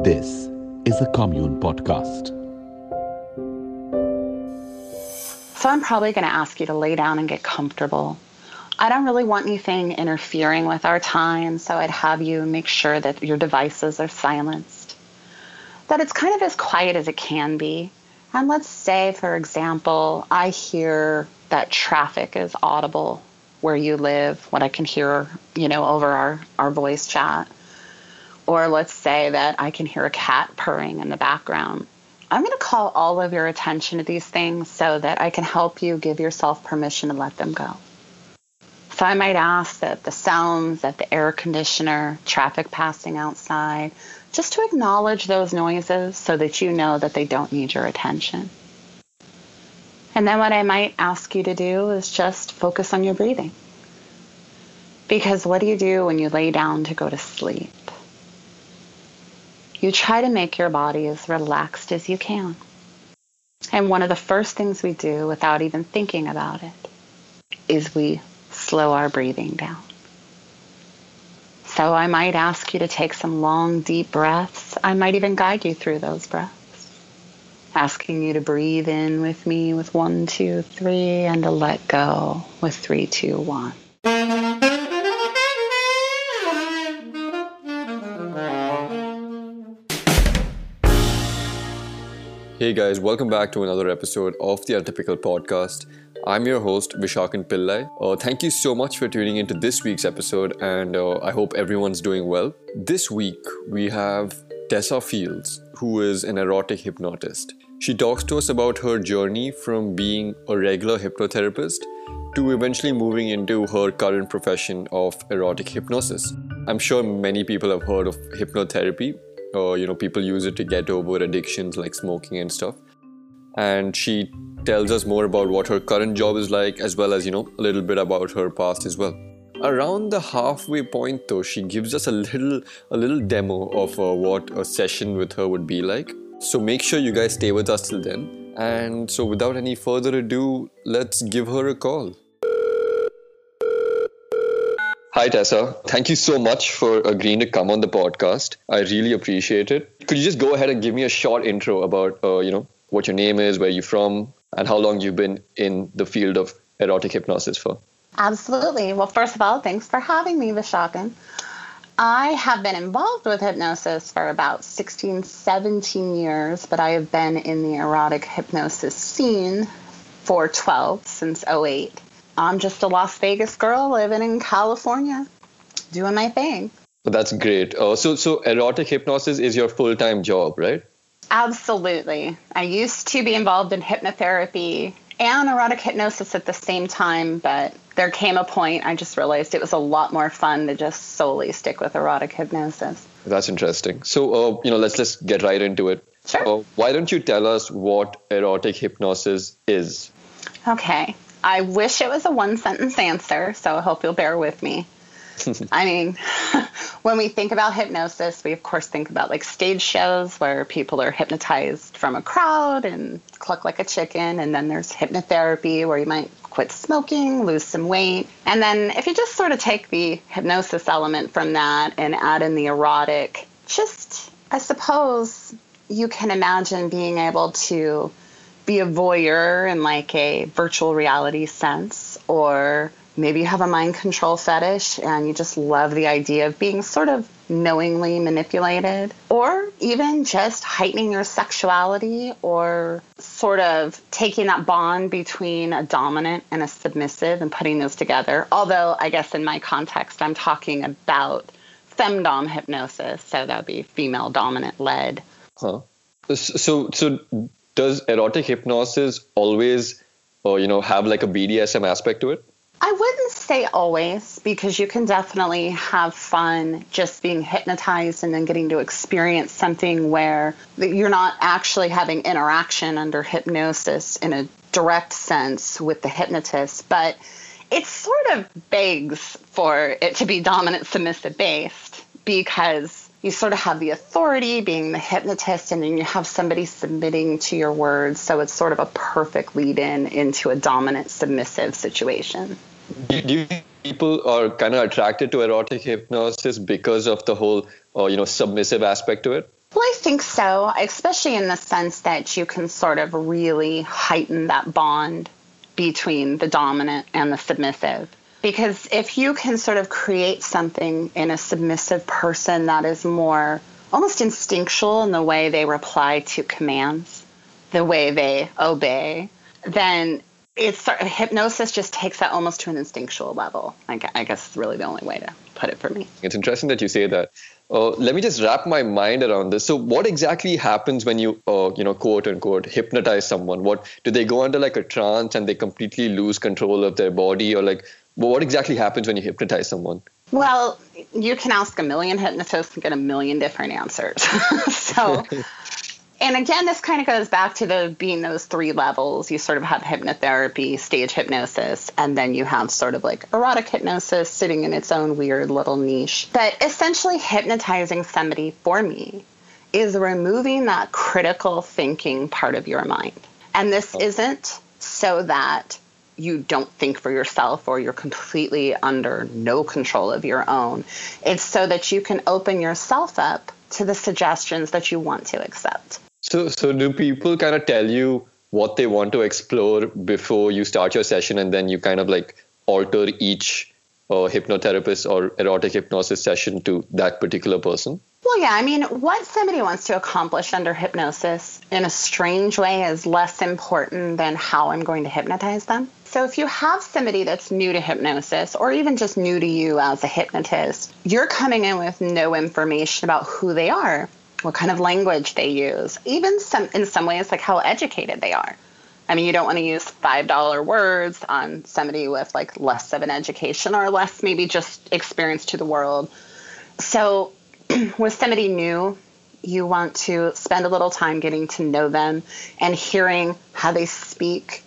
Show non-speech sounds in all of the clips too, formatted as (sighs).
This is a Kommune podcast. So I'm probably going to ask you to lay down and get comfortable. I don't really want anything interfering with our time, so I'd have you make sure that your devices are silenced, that it's kind of as quiet as it can be. And let's say, for example, I hear that traffic is audible where you live, what I can hear, you know, over our, our voice chat. Or let's say that I can hear a cat purring in the background. I'm going to call all of your attention to these things so that I can help you give yourself permission to let them go. So I might ask that the sounds, that the air conditioner, traffic passing outside, just to acknowledge those noises so that you know that they don't need your attention. And then what I might ask you to do is just focus on your breathing. Because what do you do when you lay down to go to sleep? You try to make your body as relaxed as you can. And one of the first things we do without even thinking about it is we slow our breathing down. So I might ask you to take some long, deep breaths. I might even guide you through those breaths, asking you to breathe in with me with one, two, three, and to let go with three, two, one. Hey guys, welcome back to another episode of the Atypical Podcast. I'm your host, Visakan Pillai. Uh, thank you so much for tuning into this week's episode, and uh, I hope everyone's doing well. This week, we have Tessa Fields, who is an erotic hypnotist. She talks to us about her journey from being a regular hypnotherapist to eventually moving into her current profession of erotic hypnosis. I'm sure many people have heard of hypnotherapy, uh, you know people use it to get over addictions like smoking and stuff. And she tells us more about what her current job is like as well as you know a little bit about her past as well. Around the halfway point though she gives us a little a little demo of uh, what a session with her would be like. So make sure you guys stay with us till then. And so without any further ado let's give her a call Hi, Tessa. Thank you so much for agreeing to come on the podcast. I really appreciate it. Could you just go ahead and give me a short intro about, uh, you know, what your name is, where you're from, and how long you've been in the field of erotic hypnosis for? Absolutely. Well, first of all, thanks for having me, Visakan. I have been involved with hypnosis for about 16, 17 years, but I have been in the erotic hypnosis scene for 12 since 08. I'm just a Las Vegas girl living in California, doing my thing. That's great. Uh, so, so erotic hypnosis is your full time job, right? Absolutely. I used to be involved in hypnotherapy and erotic hypnosis at the same time, but there came a point I just realized it was a lot more fun to just solely stick with erotic hypnosis. That's interesting. So, uh, you know, let's just get right into it. Sure. Uh, why don't you tell us what erotic hypnosis is? Okay. I wish it was a one sentence answer, so I hope you'll bear with me. (laughs) I mean, (laughs) when we think about hypnosis, we of course think about like stage shows where people are hypnotized from a crowd and cluck like a chicken. And then there's hypnotherapy where you might quit smoking, lose some weight. And then if you just sort of take the hypnosis element from that and add in the erotic, just I suppose you can imagine being able to be a voyeur in like a virtual reality sense, or maybe you have a mind control fetish and you just love the idea of being sort of knowingly manipulated, or even just heightening your sexuality or sort of taking that bond between a dominant and a submissive and putting those together. Although, I guess in my context, I'm talking about femdom hypnosis, so that would be female dominant led. Huh. So, so does erotic hypnosis always, or uh, you know, have like a BDSM aspect to it? I wouldn't say always because you can definitely have fun just being hypnotized and then getting to experience something where you're not actually having interaction under hypnosis in a direct sense with the hypnotist, but it sort of begs for it to be dominant submissive based because you sort of have the authority being the hypnotist and then you have somebody submitting to your words. So it's sort of a perfect lead in into a dominant submissive situation. Do you think people are kind of attracted to erotic hypnosis because of the whole uh, you know submissive aspect to it? Well, I think so, especially in the sense that you can sort of really heighten that bond between the dominant and the submissive. Because if you can sort of create something in a submissive person that is more almost instinctual in the way they reply to commands, the way they obey, then it's sort of, hypnosis just takes that almost to an instinctual level. I guess is really the only way to put it for me. It's interesting that you say that. Uh, let me just wrap my mind around this. So, what exactly happens when you, uh, you know, quote unquote, hypnotize someone? What do they go under like a trance and they completely lose control of their body, or like, what exactly happens when you hypnotize someone? Well, you can ask a million hypnotists and get a million different answers. (laughs) so, (laughs) and again, this kind of goes back to the being those three levels. You sort of have hypnotherapy, stage hypnosis, and then you have sort of like erotic hypnosis sitting in its own weird little niche. But essentially, hypnotizing somebody for me is removing that critical thinking part of your mind. And this isn't so that you don't think for yourself or you're completely under no control of your own. It's so that you can open yourself up to the suggestions that you want to accept. So, so do people kind of tell you what they want to explore before you start your session, and then you kind of like alter each uh, hypnotherapist or erotic hypnosis session to that particular person? Well, yeah. I mean, what somebody wants to accomplish under hypnosis in a strange way is less important than how I'm going to hypnotize them. So, if you have somebody that's new to hypnosis or even just new to you as a hypnotist, you're coming in with no information about who they are what kind of language they use, even some in some ways like how educated they are. I mean, you don't want to use five dollar words on somebody with like less of an education or less maybe just experience to the world. So, (clears throat) with somebody new, you want to spend a little time getting to know them and hearing how they speak,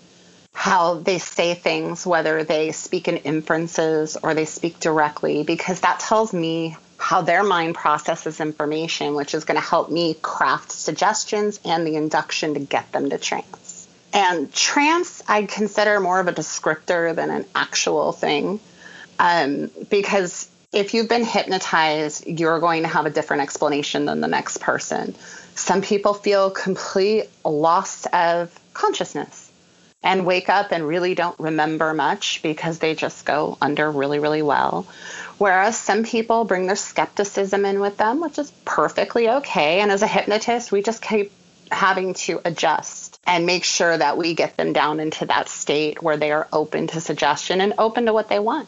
how they say things, whether they speak in inferences or they speak directly, because that tells me how their mind processes information, which is going to help me craft suggestions and the induction to get them to trance. And trance, I consider more of a descriptor than an actual thing, um, because if you've been hypnotized, you're going to have a different explanation than the next person. Some people feel complete loss of consciousness and wake up and really don't remember much because they just go under really, really well. Whereas some people bring their skepticism in with them, which is perfectly okay. And as a hypnotist, we just keep having to adjust and make sure that we get them down into that state where they are open to suggestion and open to what they want.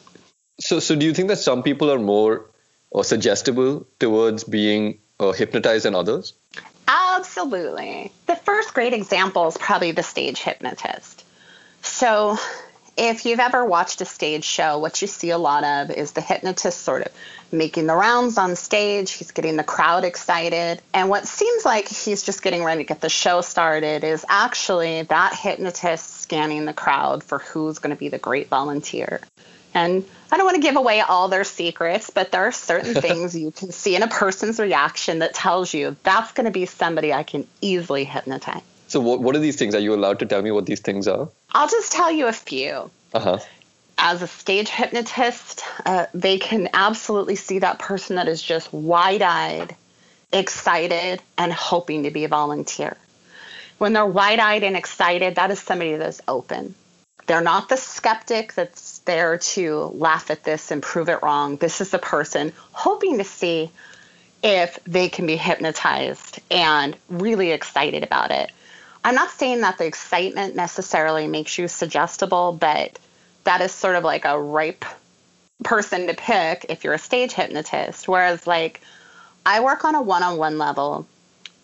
So, so do you think that some people are more or uh, suggestible towards being uh, hypnotized than others? Absolutely. The first great example is probably the stage hypnotist. So, if you've ever watched a stage show, what you see a lot of is the hypnotist sort of making the rounds on stage. He's getting the crowd excited. And what seems like he's just getting ready to get the show started is actually that hypnotist scanning the crowd for who's going to be the great volunteer. And I don't want to give away all their secrets, but there are certain (laughs) things you can see in a person's reaction that tells you that's going to be somebody I can easily hypnotize. So, what, what are these things? Are you allowed to tell me what these things are? I'll just tell you a few. Uh-huh. As a stage hypnotist, uh, they can absolutely see that person that is just wide eyed, excited, and hoping to be a volunteer. When they're wide eyed and excited, that is somebody that's open. They're not the skeptic that's there to laugh at this and prove it wrong. This is the person hoping to see if they can be hypnotized and really excited about it. I'm not saying that the excitement necessarily makes you suggestible, but that is sort of like a ripe person to pick if you're a stage hypnotist. Whereas, like, I work on a one on one level,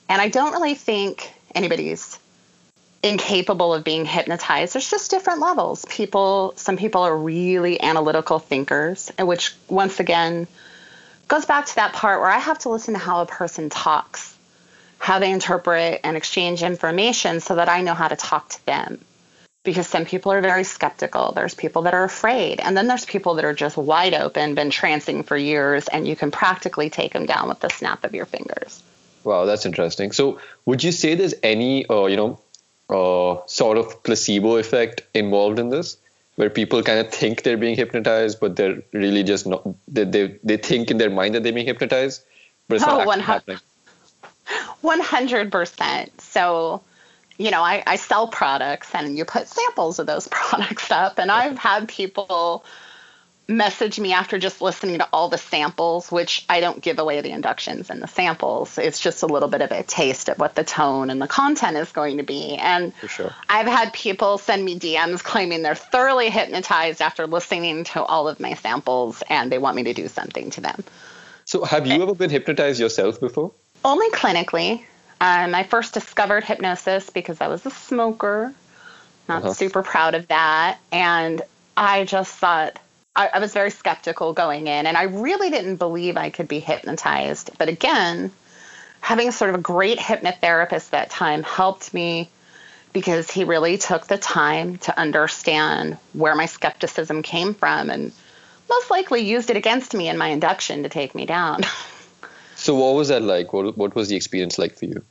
and I don't really think anybody's incapable of being hypnotized. There's just different levels. People, some people are really analytical thinkers, which once again goes back to that part where I have to listen to how a person talks how they interpret and exchange information so that I know how to talk to them. Because some people are very skeptical. There's people that are afraid. And then there's people that are just wide open, been trancing for years, and you can practically take them down with the snap of your fingers. Wow, that's interesting. So, would you say there's any, uh, you know, uh, sort of placebo effect involved in this, where people kind of think they're being hypnotized, but they're really just not. They they, they think in their mind that they're being hypnotized, but it's oh, not happening. 100%. So, you know, I, I sell products and you put samples of those (laughs) products up. And I've had people message me after just listening to all the samples, which I don't give away the inductions and the samples. It's just a little bit of a taste of what the tone and the content is going to be. And sure. I've had people send me DMs claiming they're thoroughly hypnotized after listening to all of my samples and they want me to do something to them. So, have you ever been hypnotized yourself before? Only clinically. Um, I first discovered hypnosis because I was a smoker. Not uh-huh. super proud of that. And I just thought, I, I was very skeptical going in, and I really didn't believe I could be hypnotized. But again, having sort of a great hypnotherapist that time helped me because he really took the time to understand where my skepticism came from and most likely used it against me in my induction to take me down. (laughs) so, what was that like? What, what was the experience like for you?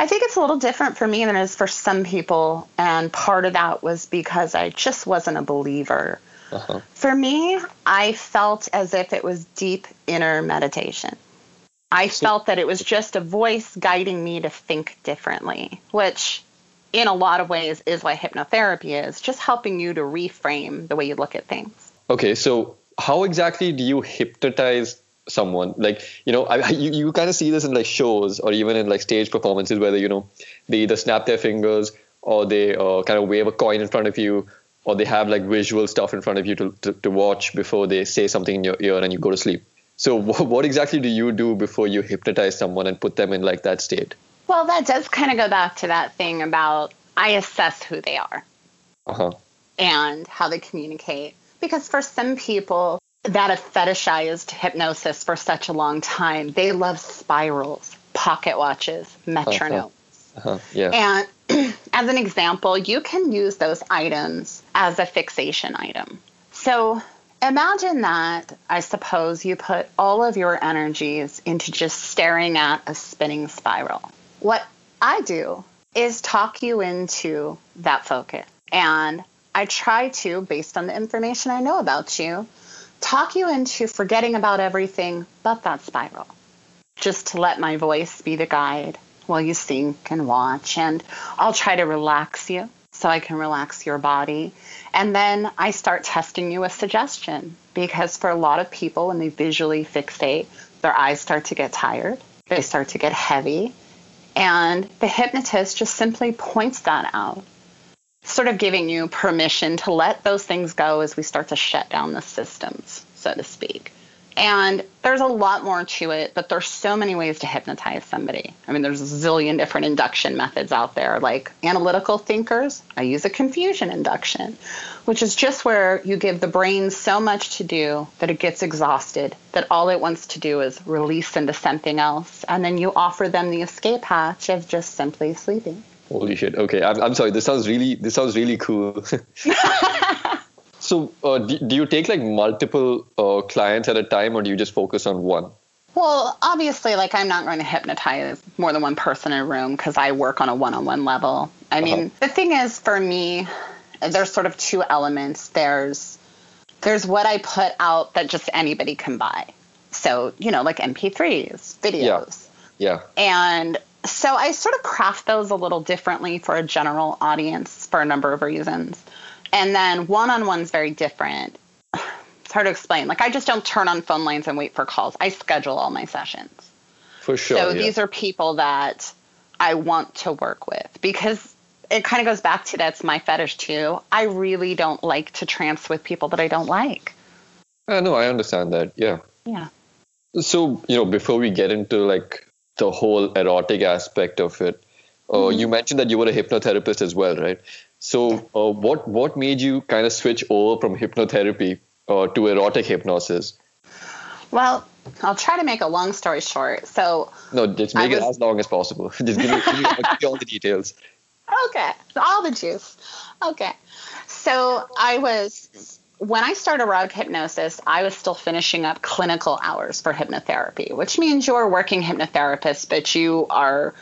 I think it's a little different for me than it is for some people. And part of that was because I just wasn't a believer. Uh-huh. For me, I felt as if it was deep inner meditation. I felt that it was just a voice guiding me to think differently, which in a lot of ways is what hypnotherapy is, just helping you to reframe the way you look at things. Okay, so how exactly do you hypnotize someone? Like, you know, I, (laughs) you, you kind of see this in like shows or even in like stage performances where they, you know, they either snap their fingers or they uh, kind of wave a coin in front of you or they have like visual stuff in front of you to, to, to watch before they say something in your ear and you go to sleep. So, (laughs) what exactly do you do before you hypnotize someone and put them in like that state? Well, that does kind of go back to that thing about I assess who they are uh-huh. and how they communicate. Because for some people that have fetishized hypnosis for such a long time, they love spirals, pocket watches, metronomes. Uh-huh. Uh-huh. Yeah. And (clears throat) as an example, you can use those items as a fixation item. So imagine that, I suppose, you put all of your energies into just staring at a spinning spiral. What I do is talk you into that focus. And I try to, based on the information I know about you, talk you into forgetting about everything but that spiral. Just to let my voice be the guide while you think and watch. And I'll try to relax you so I can relax your body. And then I start testing you with suggestion because for a lot of people, when they visually fixate, their eyes start to get tired, they start to get heavy. And the hypnotist just simply points that out, sort of giving you permission to let those things go as we start to shut down the systems, so to speak. And there's a lot more to it, but there's so many ways to hypnotize somebody. I mean, there's a zillion different induction methods out there. Like analytical thinkers, I use a confusion induction, which is just where you give the brain so much to do that it gets exhausted, that all it wants to do is release into something else. And then you offer them the escape hatch of just simply sleeping. Holy shit. Okay. I'm, I'm sorry. This sounds really, this sounds really cool. (laughs) (laughs) So, uh, do, do, you take like multiple uh, clients at a time, or do you just focus on one? Well, obviously, like I'm not going to hypnotize more than one person in a room because I work on a one-on-one level. I mean, uh-huh. the thing is, for me, there's sort of two elements. There's there's what I put out that just anybody can buy. So, you know, like MP3s, videos. Yeah. yeah. And so I sort of craft those a little differently for a general audience for a number of reasons. And then one on one's very different. (sighs) It's hard to explain. Like I just don't turn on phone lines and wait for calls. I schedule all my sessions. For sure. So yeah. these are people that I want to work with because it kind of goes back to that's my fetish too. I really don't like to trance with people that I don't like. Uh, no, I understand that. Yeah. Yeah. So, you know, before we get into like the whole erotic aspect of it, uh, mm-hmm. you mentioned that you were a hypnotherapist as well, right? So, uh, what what made you kind of switch over from hypnotherapy uh, to erotic hypnosis? Well, I'll try to make a long story short. So no, just make was, it as long as possible. (laughs) just give me, give me all the details. Okay, all the juice. Okay, so I was when I started erotic hypnosis, I was still finishing up clinical hours for hypnotherapy, which means you're a working hypnotherapist, but you are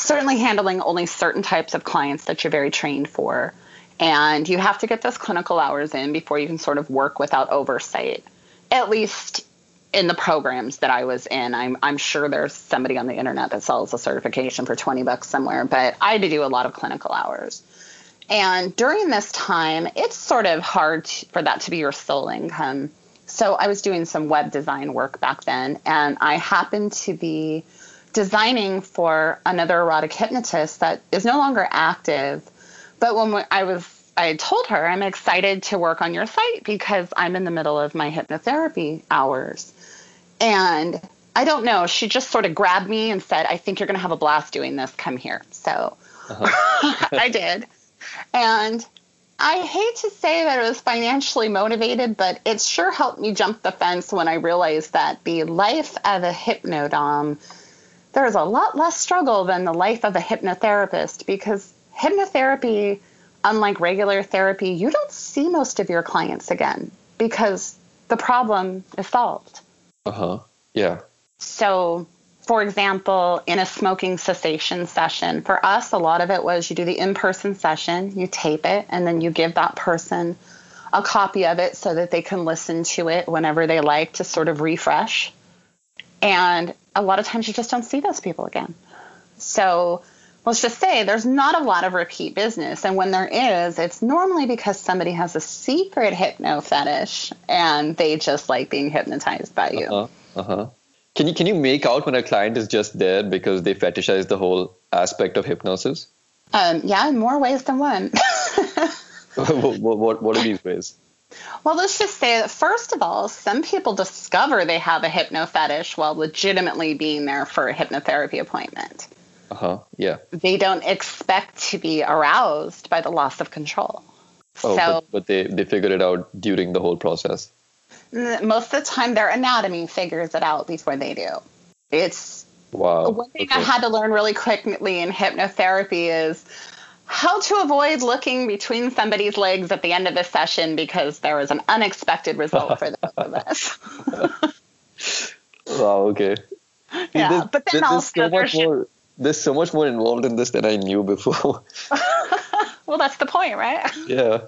certainly handling only certain types of clients that you're very trained for. And you have to get those clinical hours in before you can sort of work without oversight. At least in the programs that I was in. I'm I'm sure there's somebody on the internet that sells a certification for 20 bucks somewhere, but I had to do a lot of clinical hours. And during this time, it's sort of hard for that to be your sole income. So I was doing some web design work back then, and I happened to be designing for another erotic hypnotist that is no longer active. But when I was, I told her, I'm excited to work on your site because I'm in the middle of my hypnotherapy hours. And I don't know, she just sort of grabbed me and said, I think you're going to have a blast doing this. Come here. So uh-huh. (laughs) I did. And I hate to say that it was financially motivated, but it sure helped me jump the fence when I realized that the life of a hypnodom, there's a lot less struggle than the life of a hypnotherapist because hypnotherapy, unlike regular therapy, you don't see most of your clients again because the problem is solved. Uh huh. Yeah. So for example, in a smoking cessation session, for us, a lot of it was you do the in person session, you tape it, and then you give that person a copy of it so that they can listen to it whenever they like to sort of refresh. And a lot of times you just don't see those people again. So let's just say there's not a lot of repeat business. And when there is, it's normally because somebody has a secret hypno fetish and they just like being hypnotized by you. Uh huh. Uh-huh. Can you can you make out when a client is just there because they fetishize the whole aspect of hypnosis? Um, yeah, in more ways than one. (laughs) (laughs) what, what, what are these ways? Well, let's just say that first of all, some people discover they have a hypno fetish while legitimately being there for a hypnotherapy appointment. Uh huh. Yeah. They don't expect to be aroused by the loss of control. Oh, so, but, but they, they figure it out during the whole process most of the time their anatomy figures it out before they do. It's wow. One thing okay. I had to learn really quickly in hypnotherapy is how to avoid looking between somebody's legs at the end of a session because there was an unexpected result for those of (laughs) us. wow. Okay. (laughs) Yeah, there's, but then there's also so much more. There's so much more involved in this than I knew before. (laughs) well, that's the point, right? Yeah.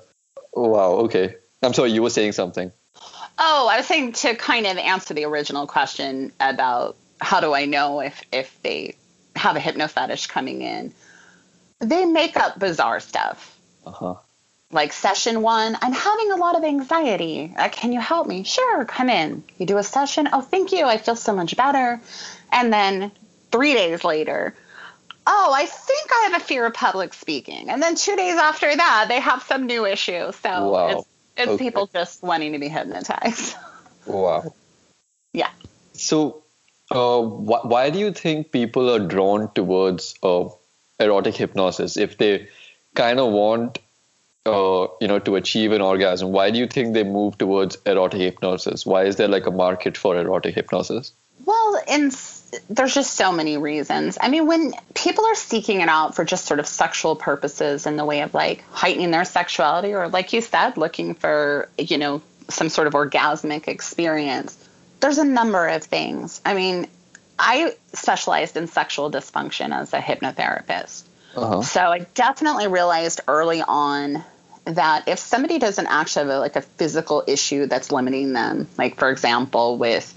Wow. Okay. I'm sorry. You were saying something. Oh, I was saying to kind of answer the original question about how do I know if if they have a hypno fetish coming in. They make up bizarre stuff. Uh-huh. Like session one, I'm having a lot of anxiety. Uh, can you help me? Sure, come in. You do a session. Oh, thank you. I feel so much better. And then three days later, oh, I think I have a fear of public speaking. And then two days after that, they have some new issue. So wow. it's it's okay. people just wanting to be hypnotized. (laughs) Wow. yeah. So, uh, wh- why do you think people are drawn towards uh, erotic hypnosis if they kind of want, uh, you know, to achieve an orgasm? Why do you think they move towards erotic hypnosis? Why is there like a market for erotic hypnosis? Well, in there's just so many reasons. I mean, when people are seeking it out for just sort of sexual purposes in the way of like heightening their sexuality, or like you said, looking for, you know, some sort of orgasmic experience, there's a number of things. I mean, I specialized in sexual dysfunction as a hypnotherapist. Uh-huh. So I definitely realized early on that if somebody doesn't actually have a, like a physical issue that's limiting them, like for example, with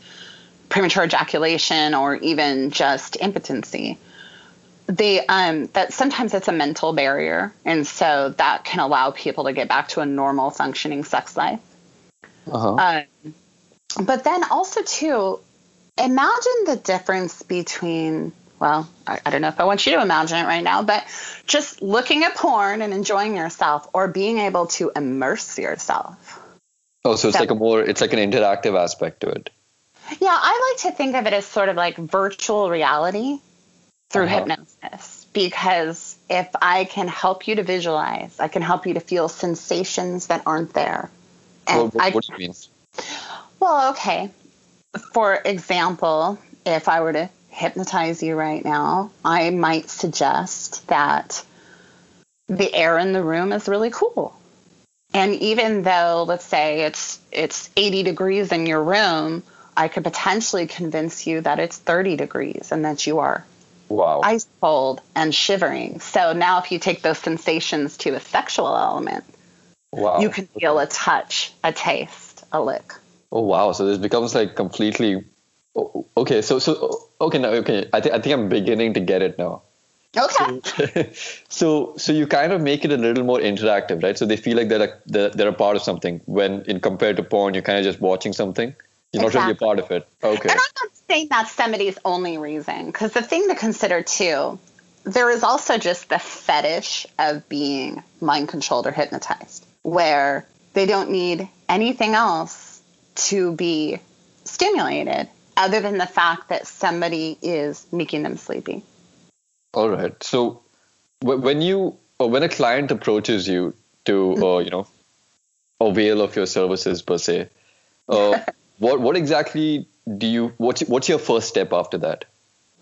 premature ejaculation or even just impotency they um, that sometimes it's a mental barrier and so that can allow people to get back to a normal functioning sex life uh-huh. um, but then also too imagine the difference between well I, I, don't know if i want you to imagine it right now but just looking at porn and enjoying yourself or being able to immerse yourself oh so it's like a more it's like an interactive aspect to it yeah, I like to think of it as sort of like virtual reality through uh-huh. hypnosis because if I can help you to visualize, I can help you to feel sensations that aren't there. And well, what, what do you mean? Well, okay. For example, if I were to hypnotize you right now, I might suggest that the air in the room is really cool. And even though let's say it's it's 80 degrees in your room, I could potentially convince you that it's 30 degrees and that you are wow. ice cold and shivering. So now, if you take those sensations to a sexual element, wow. you can feel a touch, a taste, a lick. Oh wow! So this becomes like completely. oh, Okay, so so okay now okay. I think I think I'm beginning to get it now. Okay. (laughs) so so you kind of make it a little more interactive, right? So they feel like they're like they're, they're a part of something. When in compared to porn, you're kind of just watching something. You're not really a part of it. Okay. And I'm not saying that's somebody's only reason, because the thing to consider too, there is also just the fetish of being mind controlled or hypnotized, where they don't need anything else to be stimulated other than the fact that somebody is making them sleepy. All right. So when you or when a client approaches you to uh, you know avail of your services per se, uh, (laughs) what what exactly do you what's what's your first step after that?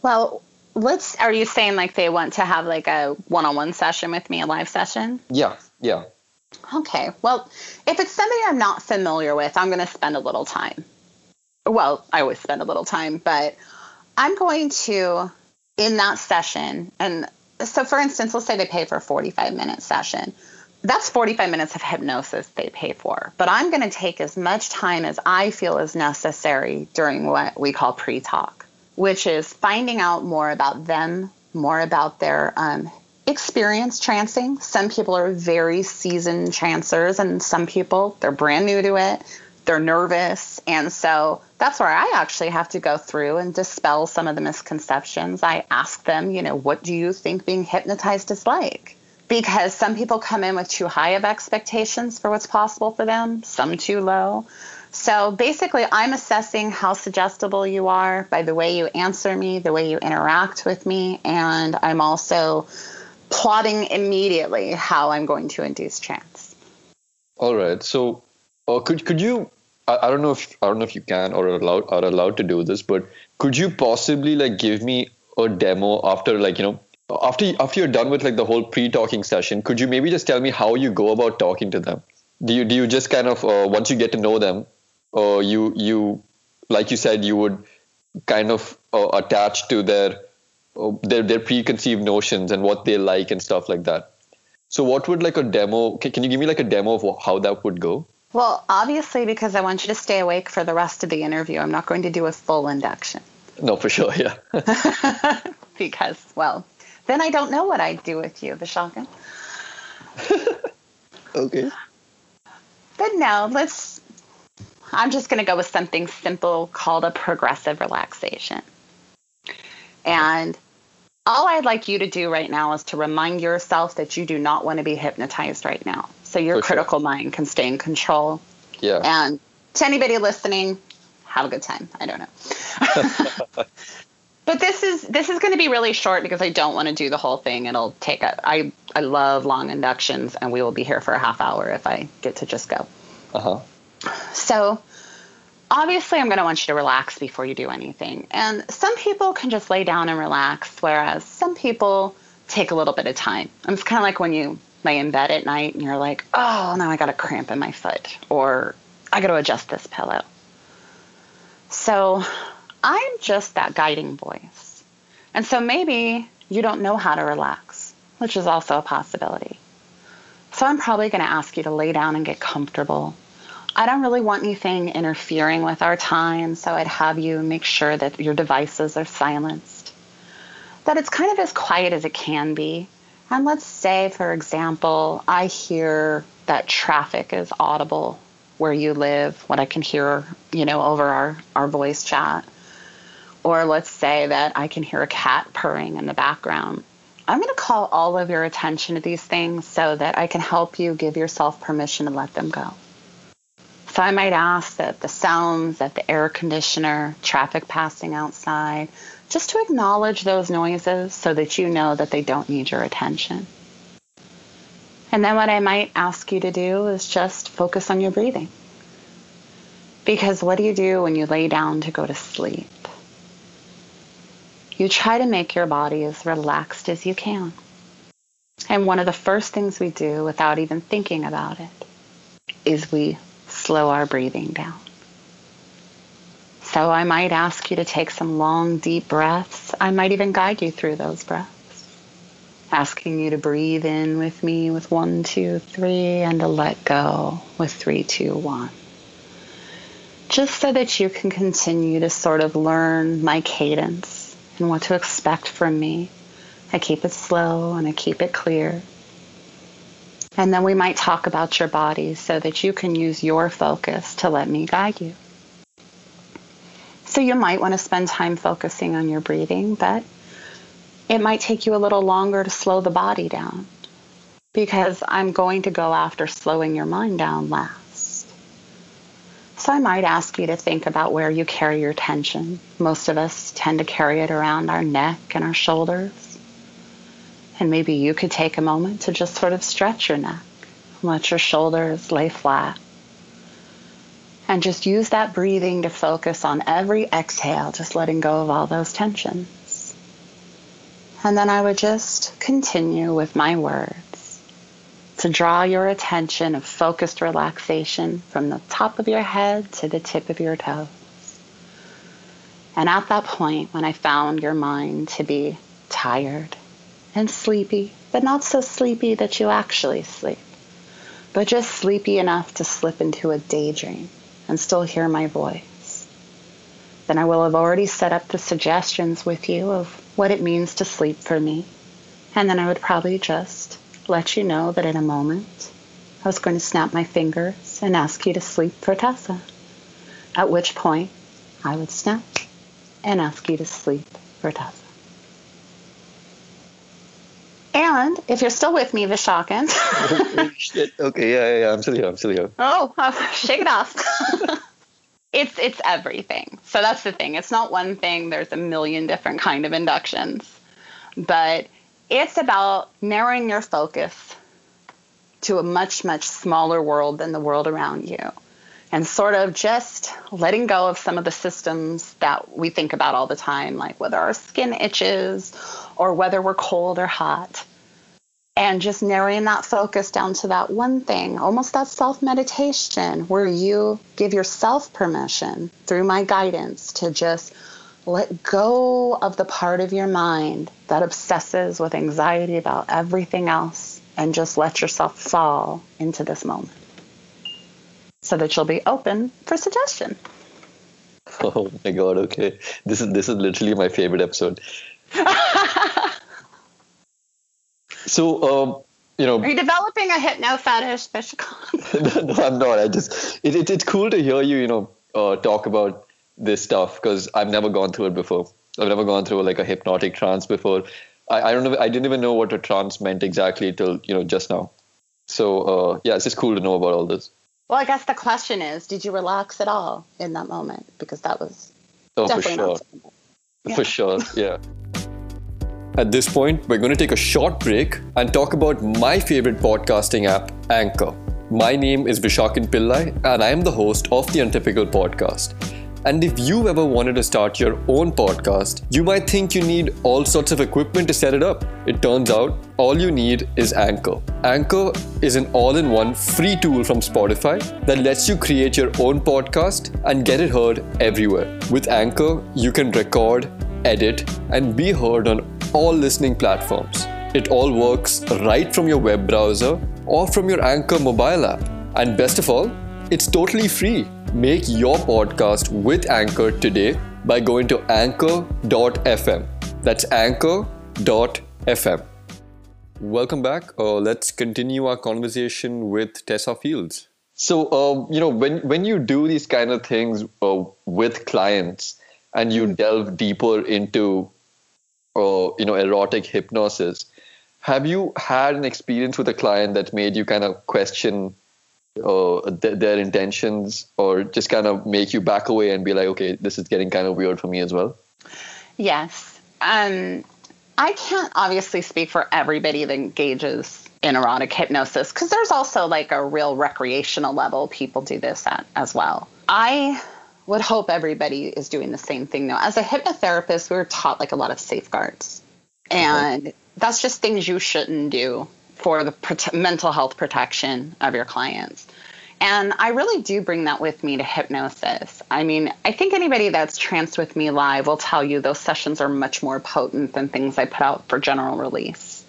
Well, let's. Are you saying like they want to have like a one-on-one session with me, a live session? Yeah, yeah. Okay. Well, if it's somebody I'm not familiar with, I'm going to spend a little time. Well, I always spend a little time, but I'm going to, in that session, and so for instance, let's say they pay for a 45 minute session. That's 45 minutes of hypnosis they pay for. But I'm going to take as much time as I feel is necessary during what we call pre talk, which is finding out more about them, more about their um, experience trancing. Some people are very seasoned trancers, and some people, they're brand new to it. They're nervous. And so that's where I actually have to go through and dispel some of the misconceptions. I ask them, you know, what do you think being hypnotized is like? Because some people come in with too high of expectations for what's possible for them, some too low. So basically, I'm assessing how suggestible you are by the way you answer me, the way you interact with me, and I'm also plotting immediately how I'm going to induce trance. All right. So uh, could could you? I, I don't know if I don't know if you can or are allowed are allowed to do this, but could you possibly like give me a demo after like you know after after you're done with like the whole pre-talking session? Could you maybe just tell me how you go about talking to them? Do you do you just kind of uh, once you get to know them, uh, you you like you said you would kind of uh, attach to their their their preconceived notions and what they like and stuff like that. So what would like a demo? Can, you give me like a demo of how that would go? Well, obviously, because I want you to stay awake for the rest of the interview, I'm not going to do a full induction No, for sure. Yeah. (laughs) because, well, then I don't know what I'd do with you, Vishaka. (laughs) okay. But no, let's. I'm just going to go with something simple called a progressive relaxation. And all I'd like you to do right now is to remind yourself that you do not want to be hypnotized right now. So your For sure. critical mind can stay in control. Yeah. And to anybody listening, have a good time. I don't know. (laughs) but this is this is going to be really short because I don't want to do the whole thing. It'll take a, I I love long inductions and we will be here for a half hour if I get to just go. Uh huh. So obviously I'm going to want you to relax before you do anything. And some people can just lay down and relax whereas some people take a little bit of time. It's kind of like when you lay in bed at night and you're like, "Oh, now I got a cramp in my foot," or "I got to adjust this pillow." So, I'm just that guiding voice. And so maybe you don't know how to relax, which is also a possibility. So, I'm probably going to ask you to lay down and get comfortable. I don't really want anything interfering with our time, so I'd have you make sure that your devices are silenced, that it's kind of as quiet as it can be. And let's say, for example, I hear that traffic is audible where you live, what I can hear, you know, over our, our voice chat. Or let's say that I can hear a cat purring in the background. I'm going to call all of your attention to these things so that I can help you give yourself permission to let them go. So I might ask that the sounds of the air conditioner, traffic passing outside, just to acknowledge those noises so that you know that they don't need your attention. And then what I might ask you to do is just focus on your breathing. Because what do you do when you lay down to go to sleep? You try to make your body as relaxed as you can. And one of the first things we do without even thinking about it is we slow our breathing down. So I might ask you to take some long, deep breaths. I might even guide you through those breaths. Asking you to breathe in with me with one, two, three, and to let go with three, two, one. just so that you can continue to sort of learn my cadence and what to expect from me. I keep it slow and I keep it clear. And then we might talk about your body so that you can use your focus to let me guide you. So you might want to spend time focusing on your breathing, but it might take you a little longer to slow the body down because I'm going to go after slowing your mind down last. So I might ask you to think about where you carry your tension. Most of us tend to carry it around our neck and our shoulders. And maybe you could take a moment to just sort of stretch your neck, let your shoulders lay flat. And just use that breathing to focus on every exhale, just letting go of all those tensions. And then I would just continue with my words to draw your attention of focused relaxation from the top of your head to the tip of your toes. And at that point, when I found your mind to be tired and sleepy, but not so sleepy that you actually sleep, but just sleepy enough to slip into a daydream and still hear my voice. Then I will have already set up the suggestions with you of what it means to sleep for me. And then I would probably just let you know that in a moment I was going to snap my fingers and ask you to sleep for Tessa. At which point I would snap and ask you to sleep for Tessa. And if you're still with me, Visakan. (laughs) Okay, yeah, yeah, yeah, I'm still here. I'm still here. oh, (laughs) shake it off. (laughs) it's it's everything. So that's the thing. It's not one thing. There's a million different kind of inductions, but it's about narrowing your focus to a much much smaller world than the world around you, and sort of just letting go of some of the systems that we think about all the time, like whether our skin itches or whether we're cold or hot. And just narrowing that focus down to that one thing, almost that self meditation, where you give yourself permission through my guidance to just let go of the part of your mind that obsesses with anxiety about everything else and just let yourself fall into this moment so that you'll be open for suggestion. (laughs) Oh my god, okay. This is this is literally my favorite episode. (laughs) so um you know Are you developing a hypno fetish, Vishakant? (laughs) no, I'm not. I just it, it it's cool to hear you, you know, uh, talk about this stuff because I've never gone through it before. I've never gone through like a hypnotic trance before. I, I don't know. I didn't even know what a trance meant exactly till you know just now. So uh, yeah, it's just cool to know about all this. Well, I guess the question is, did you relax at all in that moment? Because that was Oh, for sure. Yeah. For sure, yeah. At this point, we're going to take a short break and talk about my favorite podcasting app, Anchor. My name is Visakan Pillai, and I am the host of the Untypical podcast. And if you've ever wanted to start your own podcast, you might think you need all sorts of equipment to set it up. It turns out all you need is Anchor. Anchor is an all in one free tool from Spotify that lets you create your own podcast and get it heard everywhere. With Anchor, you can record, edit, and be heard on all listening platforms. It all works right from your web browser or from your Anchor mobile app. And best of all, it's totally free. Make your podcast with Anchor today by going to anchor.fm. That's anchor.fm. Welcome back. Uh, let's continue our conversation with Tessa Fields. So, uh, you know, when, when you do these kind of things uh, with clients and you delve deeper into, uh, you know, erotic hypnosis, have you had an experience with a client that made you kind of question uh, th- their intentions or just kind of make you back away and be like, okay, this is getting kind of weird for me as well? Yes. Um, I can't obviously speak for everybody that engages in erotic hypnosis because there's also like a real recreational level people do this at as well. I would hope everybody is doing the same thing though. As a hypnotherapist, we were taught like a lot of safeguards, and that's just things you shouldn't do for the prote- mental health protection of your clients. And I really do bring that with me to hypnosis. I mean, I think anybody that's tranced with me live will tell you those sessions are much more potent than things I put out for general release.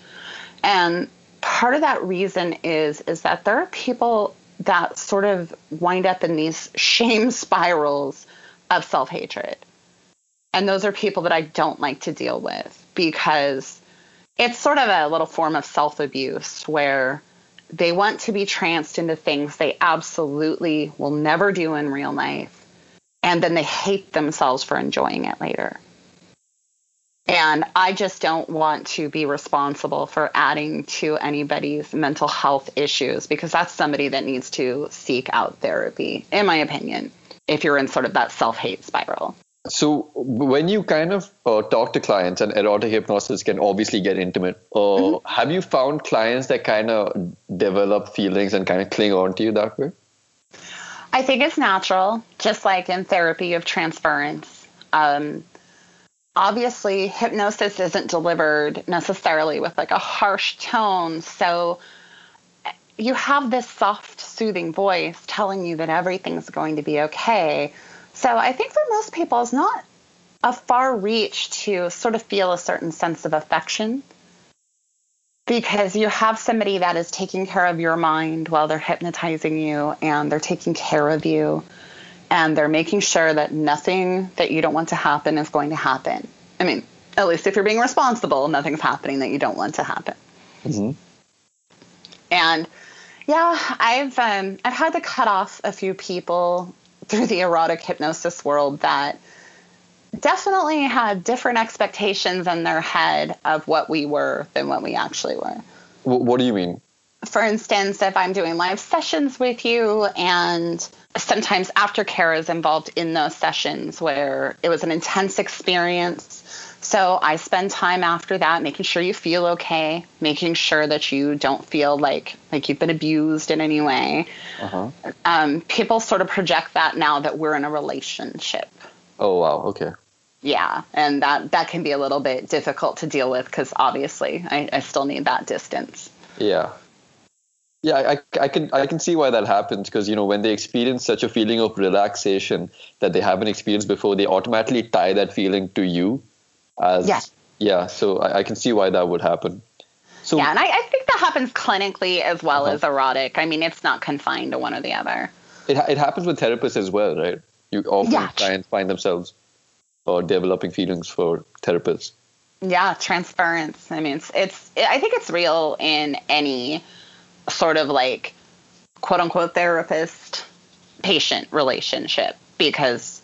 And part of that reason is is that there are people that sort of wind up in these (laughs) shame spirals of self hatred. And those are people that I don't like to deal with because it's sort of a little form of self abuse where they want to be tranced into things they absolutely will never do in real life. And then they hate themselves for enjoying it later. And I just don't want to be responsible for adding to anybody's mental health issues because that's somebody that needs to seek out therapy, in my opinion, if you're in sort of that self hate spiral. So when you kind of uh, talk to clients, and erotic hypnosis can obviously get intimate. Uh, mm-hmm. Have you found clients that kind of develop feelings and kind of cling on to you that way? I think it's natural, just like in therapy of transference. Um, obviously, hypnosis isn't delivered necessarily with like a harsh tone, so you have this soft, soothing voice telling you that everything's going to be okay. So I think for most people, it's not a far reach to sort of feel a certain sense of affection because you have somebody that is taking care of your mind while they're hypnotizing you and they're taking care of you and they're making sure that nothing that you don't want to happen is going to happen. I mean, at least if you're being responsible, nothing's happening that you don't want to happen. Mm-hmm. And yeah, I've um, I've had to cut off a few people through the erotic hypnosis world that definitely had different expectations in their head of what we were than what we actually were. What do you mean? For instance, if I'm doing live sessions with you and sometimes aftercare is involved in those sessions where it was an intense experience. So I spend time after that making sure you feel okay, making sure that you don't feel like like you've been abused in any way. Uh-huh. Um, people sort of project that now that we're in a relationship. Oh wow, okay. Yeah, and that that can be a little bit difficult to deal with because obviously I, I still need that distance. Yeah, yeah, I, I can I can see why that happens because you know when they experience such a feeling of relaxation that they haven't experienced before, they automatically tie that feeling to you. As yeah, yeah. So I, I can see why that would happen. So yeah, and I, I think that happens clinically as well uh-huh. as erotic. I mean, it's not confined to one or the other. It it happens with therapists as well, right? You often yeah. clients find themselves or developing feelings for therapists. Yeah, transference. I mean, it's, it's I think it's real in any sort of like quote unquote therapist patient relationship because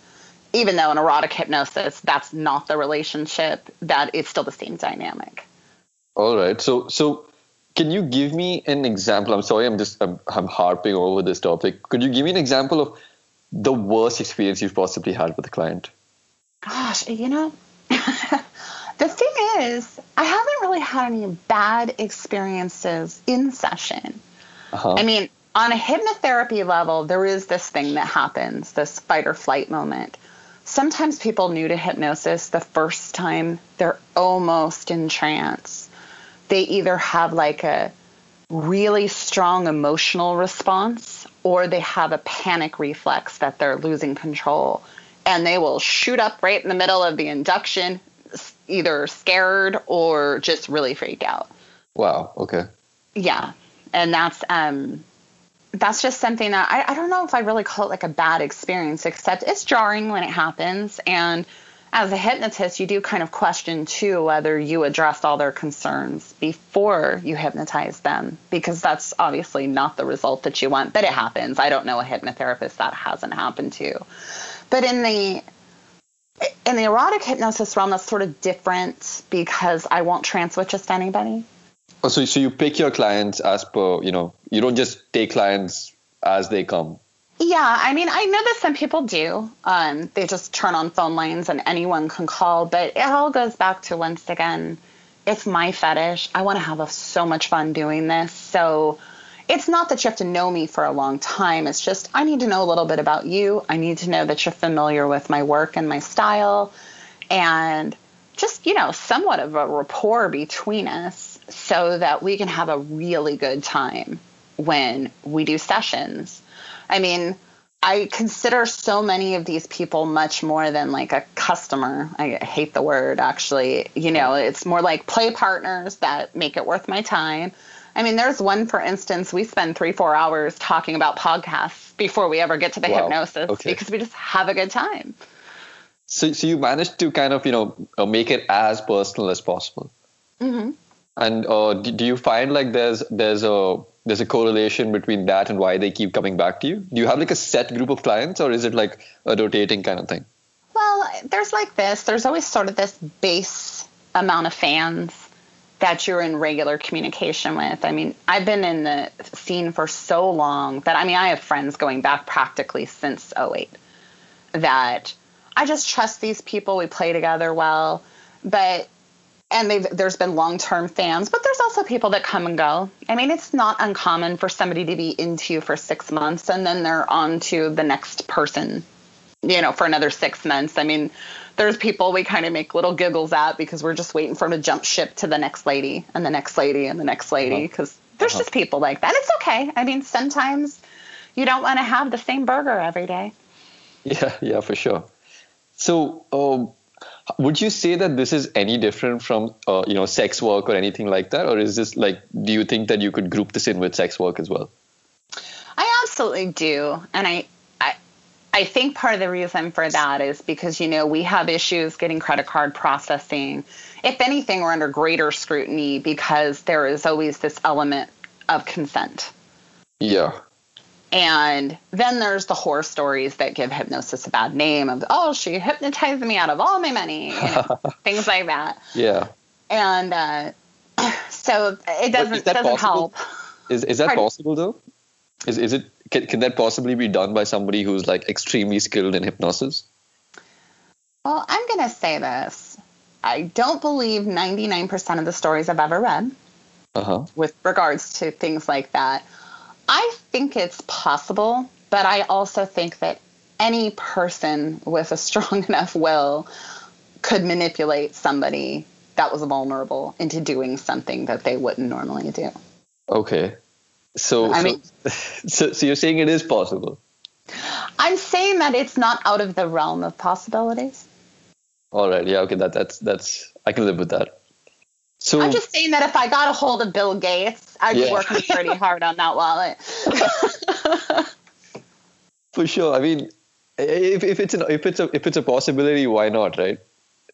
even though in erotic hypnosis that's not the relationship that it's still the same dynamic. All right. So so can you give me an example? I'm sorry i'm just I'm, I'm harping over this topic. Could you give me an example of the worst experience you've possibly had with a client? Gosh you know (laughs) The thing is, I haven't really had any bad experiences in session. Uh-huh. I mean, on a hypnotherapy level, there is this thing that happens, this fight or flight moment. Sometimes people new to hypnosis, the first time they're almost in trance. They either have like a really strong emotional response or they have a panic reflex that they're losing control and they will shoot up right in the middle of the induction, either scared or just really freaked out. Wow. Okay. Yeah. And that's um that's just something that I, I don't know if I really call it like a bad experience, except it's jarring when it happens. And as a hypnotist, you do kind of question too whether you addressed all their concerns before you hypnotize them, because that's obviously not the result that you want. But it happens. I don't know a hypnotherapist that hasn't happened to. But in the in the erotic hypnosis realm, that's sort of different because I won't trance with just anybody. Oh, so, so you pick your clients as per, you know, you don't just take clients as they come. Yeah, I mean, I know that some people do. Um, they just turn on phone lines and anyone can call, but it all goes back to once again, it's my fetish. I want to have a, so much fun doing this. So it's not that you have to know me for a long time. It's just I need to know a little bit about you. I need to know that you're familiar with my work and my style and just, you know, somewhat of a rapport between us so that we can have a really good time when we do sessions. I mean, I consider so many of these people much more than like a customer. I hate the word actually. You know, it's more like play partners that make it worth my time I mean, there's one, for instance, we spend three, four hours talking about podcasts before we ever get to the Wow. hypnosis Okay. because we just have a good time. So, so you managed to kind of, you know, uh, make it as personal as possible. hmm And uh, do, do you find like there's there's a there's a correlation between that and why they keep coming back to you? Do you have like a set group of clients, or is it like a rotating kind of thing? Well, there's like this. There's always sort of this base amount of fans that you're in regular communication with. I mean, I've been in the scene for so long that I mean, I have friends going back practically since 08 that I just trust these people. We play together well, but and there's been long-term fans, but there's also people that come and go. I mean, it's not uncommon for somebody to be into you for six months and then they're on to the next person you know, for another six months. I mean, there's people we kind of make little giggles at because we're just waiting for them to jump ship to the next lady and the next lady and the next lady because there's Uh-huh. just people like that. It's okay. I mean, sometimes you don't want to have the same burger every day. Yeah, yeah, for sure. So, um, would you say that this is any different from, uh, you know, sex work or anything like that, or is this like, do you think that you could group this in with sex work as well? I absolutely do. And I, I, think part of the reason for that is because, you know, we have issues getting credit card processing. If anything, we're under greater scrutiny because there is always this element of consent. Yeah, And then there's the horror stories that give hypnosis a bad name of, oh, she hypnotized me out of all my money, (laughs) things like that. yeah. And uh, (clears throat) so it doesn't doesn't possible? help. Is is that Pardon? possible though? Is is it can, can that possibly be done by somebody who's like extremely skilled in hypnosis? Well, I'm going to say this. I don't believe 99% of the stories I've ever read Uh huh. with regards to things like that. I think it's possible, but I also think that any person with a strong (laughs) enough will could manipulate somebody that was vulnerable into doing something that they wouldn't normally do. Okay. So, I so, mean- (laughs) so, so you're saying it is possible? I'm saying that it's not out of the realm of possibilities. All right. Yeah. Okay. That that's that's I can live with that. So I'm just saying that if I got a hold of Bill Gates, I'd Yeah. be working pretty (laughs) hard on that wallet. (laughs) for sure. I mean, if, if it's an if it's a if it's a possibility, why not? Right.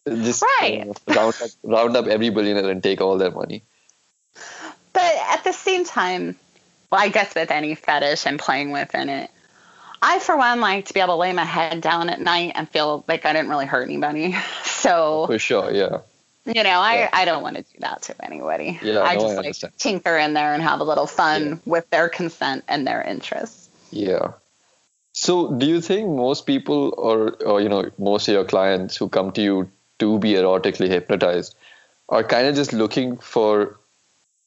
Just Right. round up round up every billionaire and take all their money. But at the same time, I guess with any fetish and playing within it, I, for one, like to be able to lay my head down at night and feel like I didn't really hurt anybody. (laughs) So, For sure. Yeah. you know, I, Yeah. I don't want to do that to anybody. Yeah, I no, just I like understand. tinker in there and have a little fun Yeah. with their consent and their interests. Yeah. So, do you think most people, or, or you know, most of your clients who come to you to be erotically hypnotized, are kind of just looking for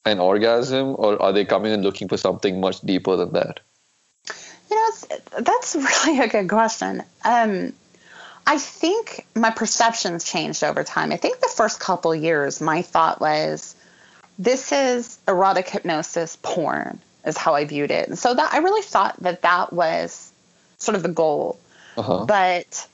an orgasm, or are they coming and looking for something much deeper than that? You know, that's really a good question. Um, I think my perceptions changed over time. I think the first couple years, my thought was, this is erotic hypnosis porn, is how I viewed it. And so that I really thought that that was sort of the goal. Uh-huh. But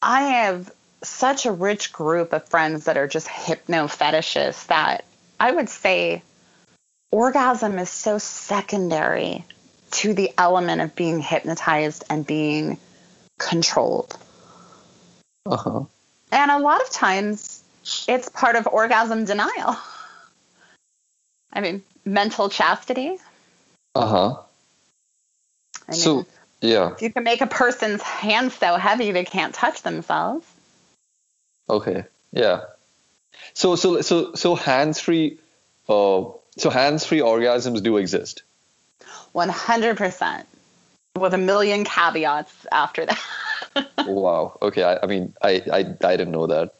I have such a rich group of friends that are just hypno fetishists that I would say orgasm is so secondary to the element of being hypnotized and being controlled. Uh-huh. And a lot of times it's part of orgasm denial. I mean, mental chastity. Uh-huh. I mean, So, yeah. if you can make a person's hands so heavy they can't touch themselves. Okay. Yeah. So, so, so, so hands-free, uh, so hands-free orgasms do exist. 100% with a million caveats after that. (laughs) wow. Okay. I, I mean, I, I, I didn't know that.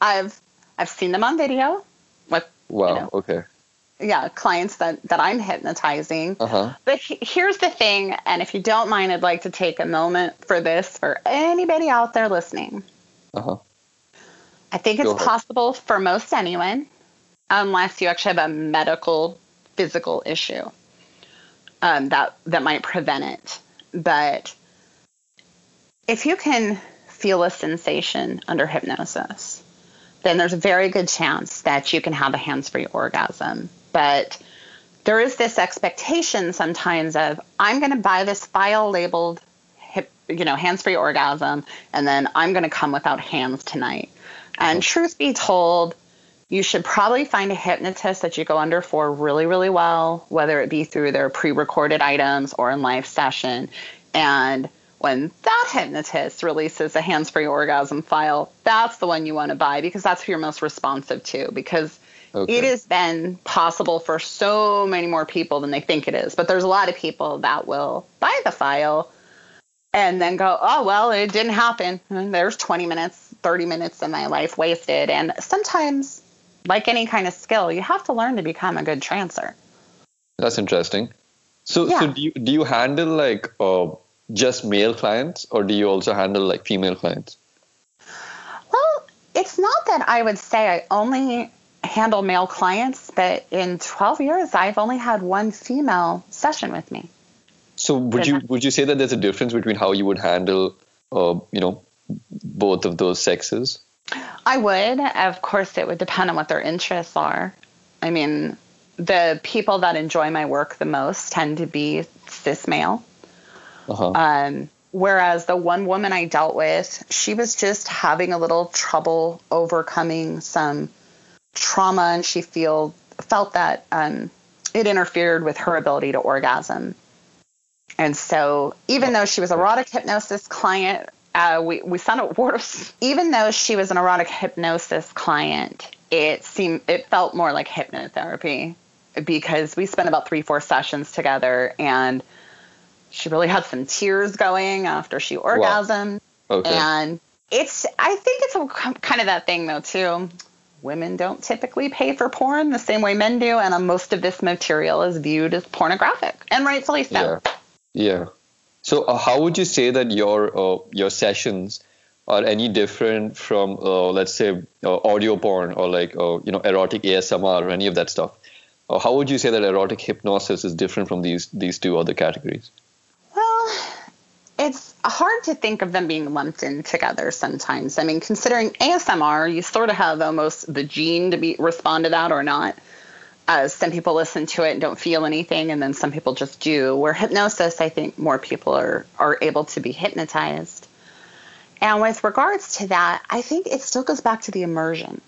I've I've seen them on video with Wow. know. Okay. yeah, clients that that I'm hypnotizing. Uh-huh. But he- here's the thing, and if you don't mind, I'd like to take a moment for this for anybody out there listening. Uh-huh. I think it's possible for most anyone, unless you actually have a medical, physical issue um, that that might prevent it. But if you can feel a sensation under hypnosis, then there's a very good chance that you can have a hands-free orgasm but there is this expectation sometimes of I'm going to buy this file labeled hip, you know, hands-free orgasm and then I'm going to come without hands tonight. And truth be told, you should probably find a hypnotist that you go under for really, really well, whether it be through their pre recorded items or in live session. And when that hypnotist releases a hands free orgasm file, that's the one you want to buy because that's who you're most responsive to. Because okay. it has been possible for so many more people than they think it is. But there's a lot of people that will buy the file and then go, oh, well, it didn't happen. And there's 20 minutes, 30 minutes of my life wasted. And sometimes like any kind of skill, you have to learn to become a good trancer. That's interesting. So, yeah. so do you do you handle like uh, just male clients, or do you also handle like female clients? Well, it's not that I would say I only handle male clients, but in 12 years, I've only had one female session with me. So, would you would you say that there's a difference between how you would handle, uh, you know, both of those sexes? I would. Of course, it would depend on what their interests are. I mean, the people that enjoy my work the most tend to be cis male. Uh-huh. Um, whereas the one woman I dealt with, she was just having a little trouble overcoming some trauma, and she feel felt that um, it interfered with her ability to orgasm. And so, even though she was a erotic hypnosis client, uh, we, we signed up for even though she was an erotic hypnosis client, it seemed it felt more like hypnotherapy because we spent about three, four sessions together and she really had some tears going after she orgasmed. Wow. Okay. And it's I think it's a, kind of that thing though too. Women don't typically pay for porn the same way men do, and most of this material is viewed as pornographic, and rightfully so. Yeah. Yeah. So, uh, how would you say that your uh, your sessions are any different from, uh, let's say, uh, audio porn or like uh, you know erotic ASMR or any of that stuff? Or how would you say that erotic hypnosis is different from these these two other categories? Well, it's hard to think of them being lumped in together sometimes. I mean, considering ASMR, you sort of have almost the gene to be respond to that or not. Uh, some people listen to it and don't feel anything, and then some people just do. Where hypnosis, I think more people are are able to be hypnotized. And with regards to that, I think it still goes back to the immersion.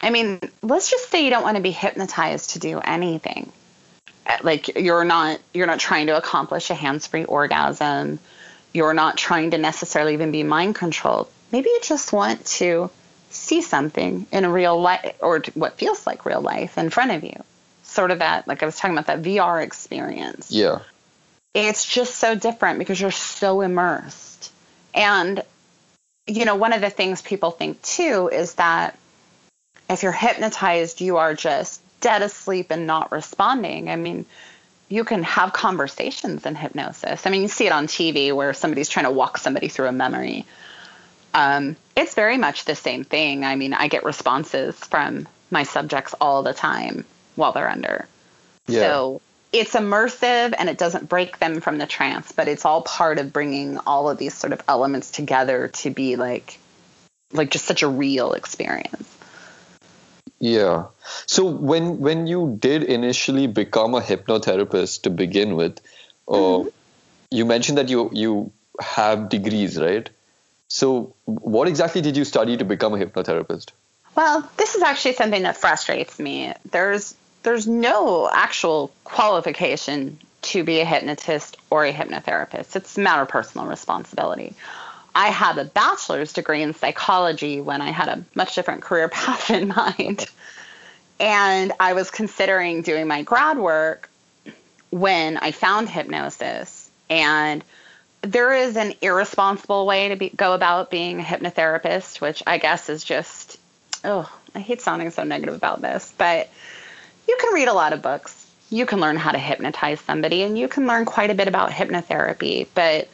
I mean, let's just say you don't want to be hypnotized to do anything. Uh, like you're not you're not trying to accomplish a hands-free orgasm. You're not trying to necessarily even be mind controlled. Maybe you just want to see something in a real life or what feels like real life in front of you sort of that, like I was talking about, that VR experience. Yeah. It's just so different because you're so immersed. And, you know, one of the things people think too is that if you're hypnotized, you are just dead asleep and not responding. I mean, you can have conversations in hypnosis. I mean, you see it on TV where somebody's trying to walk somebody through a memory. Um, it's very much the same thing. I mean, I get responses from my subjects all the time while they're under. Yeah. So it's immersive and it doesn't break them from the trance, but it's all part of bringing all of these sort of elements together to be like like just such a real experience. Yeah. So when when you did initially become a hypnotherapist to begin with, uh, mm-hmm. you mentioned that you you have degrees, right? So what exactly did you study to become a hypnotherapist? Well, this is actually something that frustrates me. There's there's no actual qualification to be a hypnotist or a hypnotherapist. It's a matter of personal responsibility. I had a bachelor's degree in psychology when I had a much different career (laughs) path in mind. And I was considering doing my grad work when I found hypnosis. And there is an irresponsible way to be, go about being a hypnotherapist, which I guess is just, oh, I hate sounding so negative about this, but you can read a lot of books. You can learn how to hypnotize somebody and you can learn quite a bit about hypnotherapy, but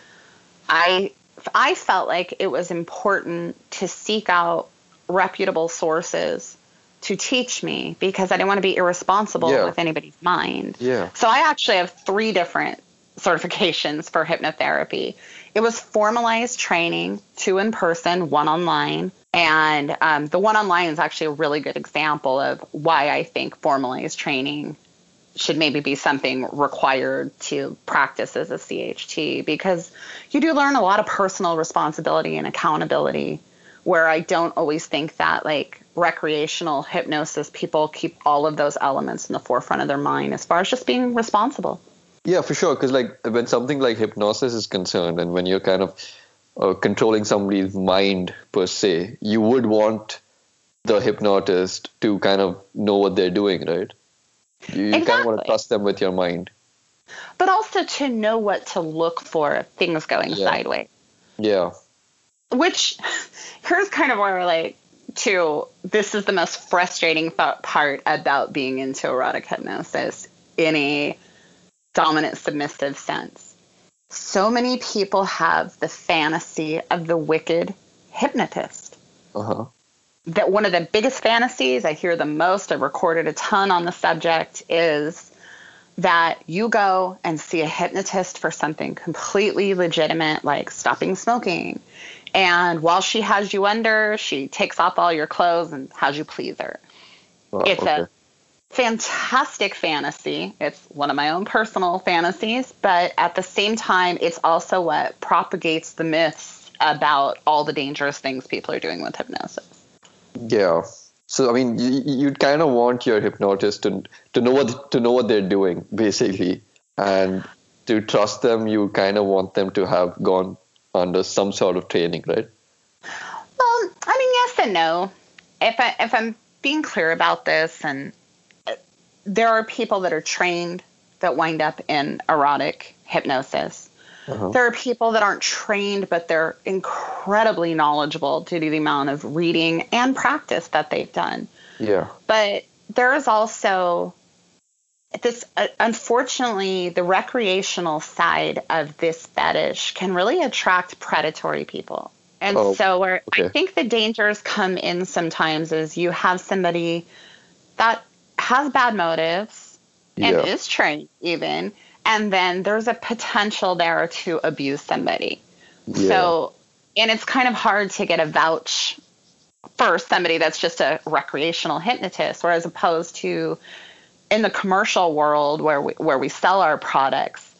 I I felt like it was important to seek out reputable sources to teach me because I didn't want to be irresponsible yeah. with anybody's mind. Yeah. So I actually have three different certifications for hypnotherapy. It was formalized training, two in person, one online. And um, the one online is actually a really good example of why I think formalized training should maybe be something required to practice as a CHT because you do learn a lot of personal responsibility and accountability where I don't always think that like recreational hypnosis people keep all of those elements in the forefront of their mind as far as just being responsible. Yeah, for sure. Because like when something like hypnosis is concerned, and when you're kind of uh, controlling somebody's mind per se, you would want the hypnotist to kind of know what they're doing, right? You, you kind of want to trust them with your mind. But also to know what to look for if things going Yeah. sideways. Yeah. Which (laughs) here's kind of where like to this is the most frustrating part about being into erotic hypnosis in a dominant submissive sense. So many people have the fantasy of the wicked hypnotist. Uh huh. that one of the biggest fantasies I hear the most, I've recorded a ton on the subject, is that you go and see a hypnotist for something completely legitimate, like stopping smoking. And while she has you under, she takes off all your clothes and has you please her. Well, It's okay. a fantastic fantasy. It's one of my own personal fantasies, but at the same time, it's also what propagates the myths about all the dangerous things people are doing with hypnosis. Yeah. So I mean, you, you'd kind of want your hypnotist to to know what to know what they're doing, basically, and to trust them. You kind of want them to have gone under some sort of training, right? Well, I mean, yes and no. If I if I'm being clear about this, and there are people that are trained that wind up in erotic hypnosis. Uh-huh. There are people that aren't trained, but they're incredibly knowledgeable due to the amount of reading and practice that they've done. Yeah. But there is also this, uh, unfortunately, the recreational side of this fetish can really attract predatory people. And Oh, so, where I think the dangers come in sometimes is you have somebody that has bad motives and Yeah. is trained, even, and then there's a potential there to abuse somebody. Yeah. So, and it's kind of hard to get a vouch for somebody that's just a recreational hypnotist, whereas opposed to in the commercial world where we, where we sell our products,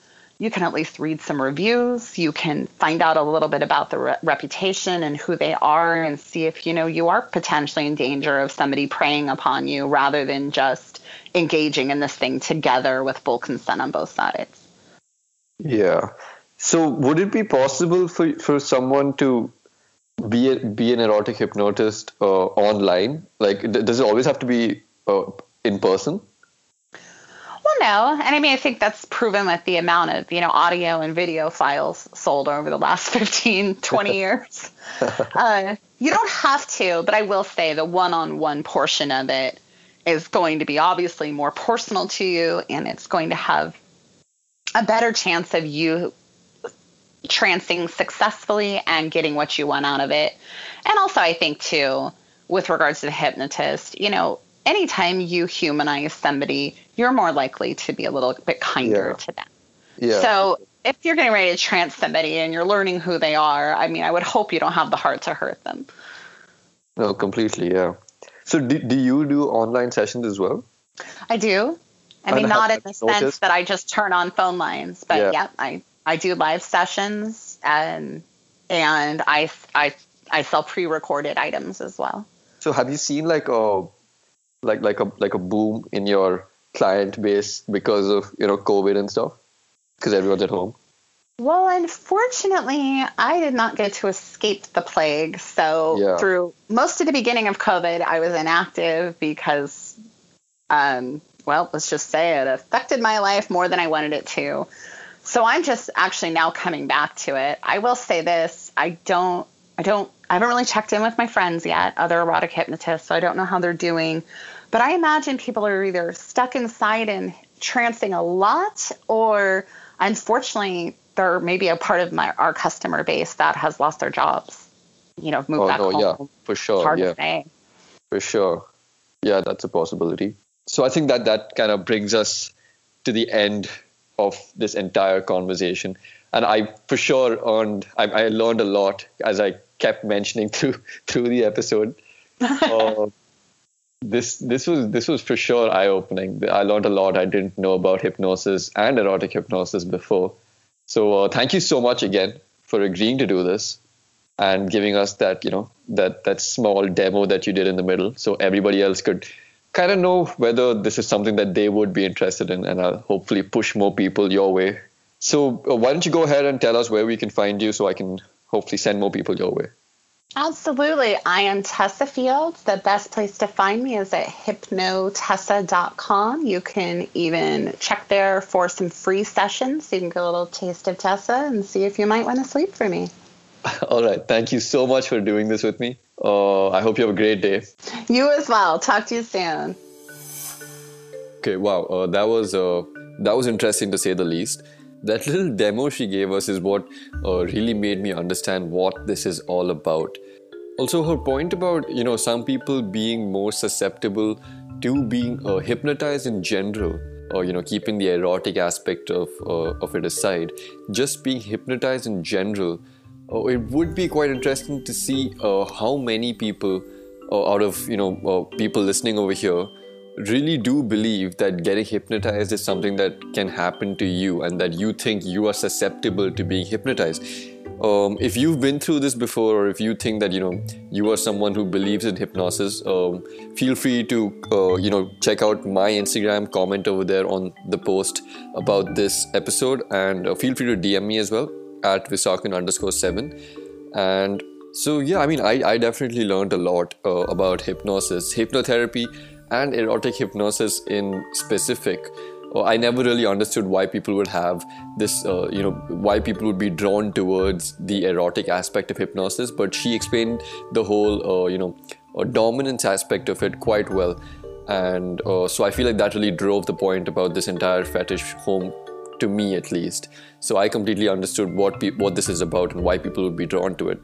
you can at least read some reviews. You can find out a little bit about the re- reputation and who they are, and see if you know you are potentially in danger of somebody preying upon you, rather than just engaging in this thing together with full consent on both sides. Yeah. So would it be possible for for someone to be a, be an erotic hypnotist uh, online? Like, does it always have to be uh, in person? No. And I mean, I think that's proven with the amount of, you know, audio and video files sold over the last (laughs) 15, 20 (laughs) years. uh, you don't have to, but I will say the one on one portion of it is going to be obviously more personal to you and it's going to have a better chance of you trancing successfully and getting what you want out of it. And also, I think, too, with regards to the hypnotist, you know, anytime you humanize somebody, you're more likely to be a little bit kinder Yeah. to them. Yeah. So if you're getting ready to trance somebody and you're learning who they are, I mean, I would hope you don't have the heart to hurt them. no, completely. Yeah. So do, do you do online sessions as well? I do. I mean, not in the sense that I just turn on phone lines, but Yeah. yeah, I, I do live sessions and and I I I sell pre-recorded items as well. So have you seen like a like like a like a boom in your client base because of you know COVID and stuff? Because everyone's at home. Well, unfortunately, I did not get to escape the plague. So Yeah. through most of the beginning of COVID, I was inactive because, um, well, let's just say it affected my life more than I wanted it to. So I'm just actually now coming back to it. I will say this: I don't, I don't, I haven't really checked in with my friends yet, other erotic hypnotists, so I don't know how they're doing. But I imagine people are either stuck inside and trancing a lot, or unfortunately, they're maybe a part of my our customer base that has lost their jobs. You know, moved Oh back no, home. yeah, for sure. Hard yeah. to say. For sure. Yeah, that's a possibility. So I think that that kind of brings us to the end of this entire conversation. And I for sure earned, I, I learned a lot as I kept mentioning (laughs) through through the episode. (laughs) Uh, this this was this was for sure eye opening. I learned a lot I didn't know about hypnosis and erotic hypnosis before. So uh, thank you so much again for agreeing to do this and giving us that you know that that small demo that you did in the middle, so everybody else could kind of know whether this is something that they would be interested in, and I'll hopefully push more people your way. So uh, why don't you go ahead and tell us where we can find you, so I can hopefully send more people your way. Absolutely. I am Tessa Fields. The best place to find me is at hypnotessa.com. You can even check there for some free sessions. So you can get a little taste of Tessa and see if you might want to sleep for me. (laughs) All right. Thank you so much for doing this with me. Uh, I hope you have a great day. You as well. Talk to you soon. Okay. Wow. Uh, that was uh, that was interesting to say the least that little demo she gave us is what uh, really made me understand what this is all about. Also, her point about you know some people being more susceptible to being uh, hypnotized in general, or you know keeping the erotic aspect of uh, of it aside, just being hypnotized in general. Uh, it would be quite interesting to see uh, how many people uh, out of you know people listening over here really do believe that getting hypnotized is something that can happen to you and that you think you are susceptible to being hypnotized. Um, if you've been through this before, or if you think that you know you are someone who believes in hypnosis, um, feel free to uh, you know check out my Instagram, comment over there on the post about this episode, and uh, feel free to DM me as well at visakan underscore seven. And so yeah, I mean, I, I definitely learned a lot uh, about hypnosis, hypnotherapy and erotic hypnosis in specific. Uh, I never really understood why people would have this, uh, you know, why people would be drawn towards the erotic aspect of hypnosis. But she explained the whole, uh, you know, uh, dominance aspect of it quite well. And uh, so I feel like that really drove the point about this entire fetish home to me at least. So I completely understood what pe- what this is about and why people would be drawn to it.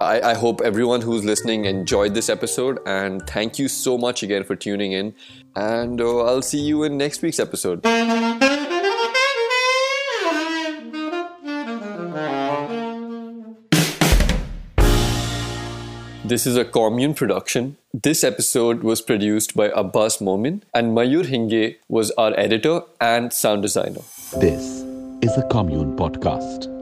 I, I, hope everyone who's listening enjoyed this episode and thank you so much again for tuning in and uh, i'll see you in next week's episode This is a Kommune production. This episode was produced by Abbas Momin, and Mayur Hinge was our editor and sound designer. This is a Kommune podcast.